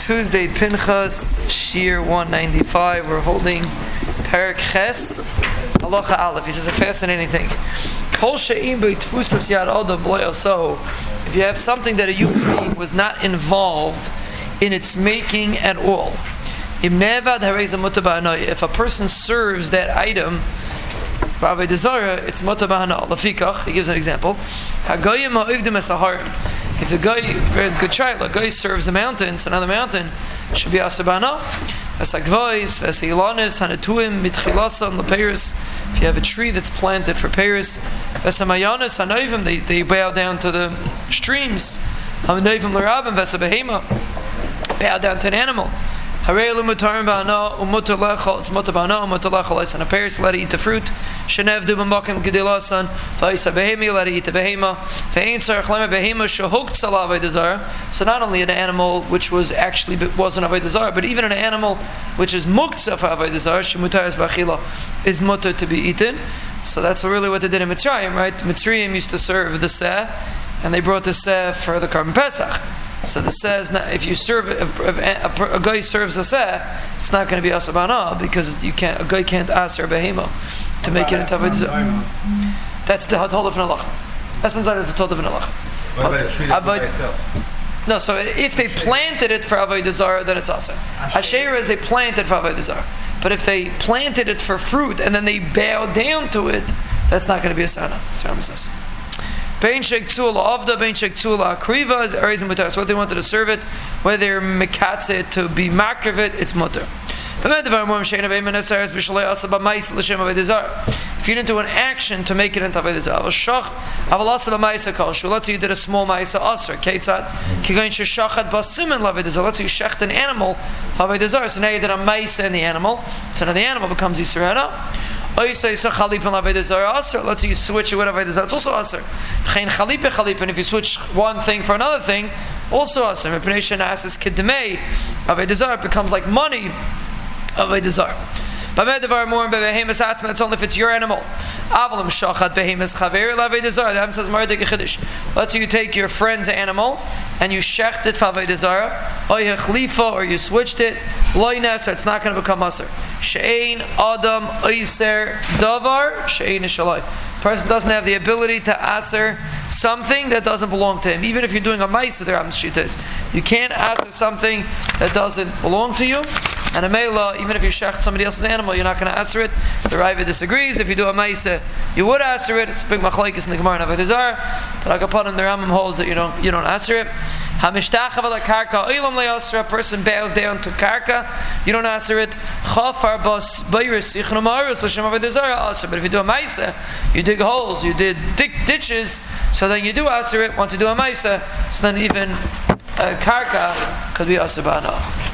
Tuesday, Pinchas, Shir 195. We're holding Perik Ches, Halacha Aleph. He says a fascinating thing. Kol she'im be'tfusas yad so If you have something that a human being was not involved in its making at all. If a person serves that item, it's mutabahana. Lafikach, he gives an example. If a guy bears good child, a guy serves a mountain, so another mountain should be asabana. Lepeiris. If you have a tree that's planted for peiris, vesamayanis, hanoivim, they, they bow down to the streams. Hanoivim vesabehema, bow down to an animal. Harei mutarim ba'ana umutar lechol it's mutar ba'ana umutar lechol it's an appearance let it eat the fruit. Shenev du b'makim gedilasan v'isa behemi let it eat the behema. Ve'ein tzarech lema behema shehokt salav desire so not only an animal which was actually wasn't avoid desire but even an animal which is muktzah for avoid desire shemutar b'achila is mutar to be eaten. So that's really what they did in Mitzrayim right? Mitzrayim used to serve the seh and they brought the seh for the korban pesach so this says if you serve if, if a, a, guy serves a seh, it's not going to be asabana because you can't a guy can't aser behema to make it into a That's the told of Allah. That's the told of Allah. What about a tree by itself? No, so if they planted it for avodah zarah, then it's also. Asher is they planted for avodah zarah. But if they planted it for fruit and then they bow down to it, that's not going to be a sana. Sarah says. Bein shek tzula avda, bein shek tzula akriva is arizim mutar. So what they wanted to serve it, whether mekatze to be makriv it, it's mutar. If you didn't do an action to make it into Avodah Zarah, let's say you did a small Maisa Aser, Ketzad, Kigain Sheshachat Basimin Zarah, let's say you shecht an animal Avodah so now you did a Maisa in the animal, so now the animal becomes Yisrael. Oh, Let's say you switch it with Avodah Zarah, it's also Aser. And if you switch one thing for another thing, also Aser. Mepnei Shenas Kidmei Avodah Zarah, it becomes like money of a desire. It's only if it's your animal. Let's say you take your friend's animal and you shecht it favei desire, or you switched it. Loines, so it's not going to become aser. Shein adam oiser davar shein shalai person doesn't have the ability to answer something that doesn't belong to him. Even if you're doing a maisa, there You can't answer something that doesn't belong to you. And a mela, even if you shecht somebody else's animal, you're not going to answer it. The Raiva disagrees. If you do a maisa, you would answer it. It's big machlaikis in the Gemara and Avodah But Akapanim, the Rambam holds that you don't you don't answer it. Hamishtachav ala karka oilam le'asra. A person bows down to karka. You don't answer it. Chafar bas bayris ichnu ma'aris l'shem Avodah But if you do a maisa, you dig holes, you did dig ditches. So then you do answer it. Once you do a maisa, so then even a karka could be asabana.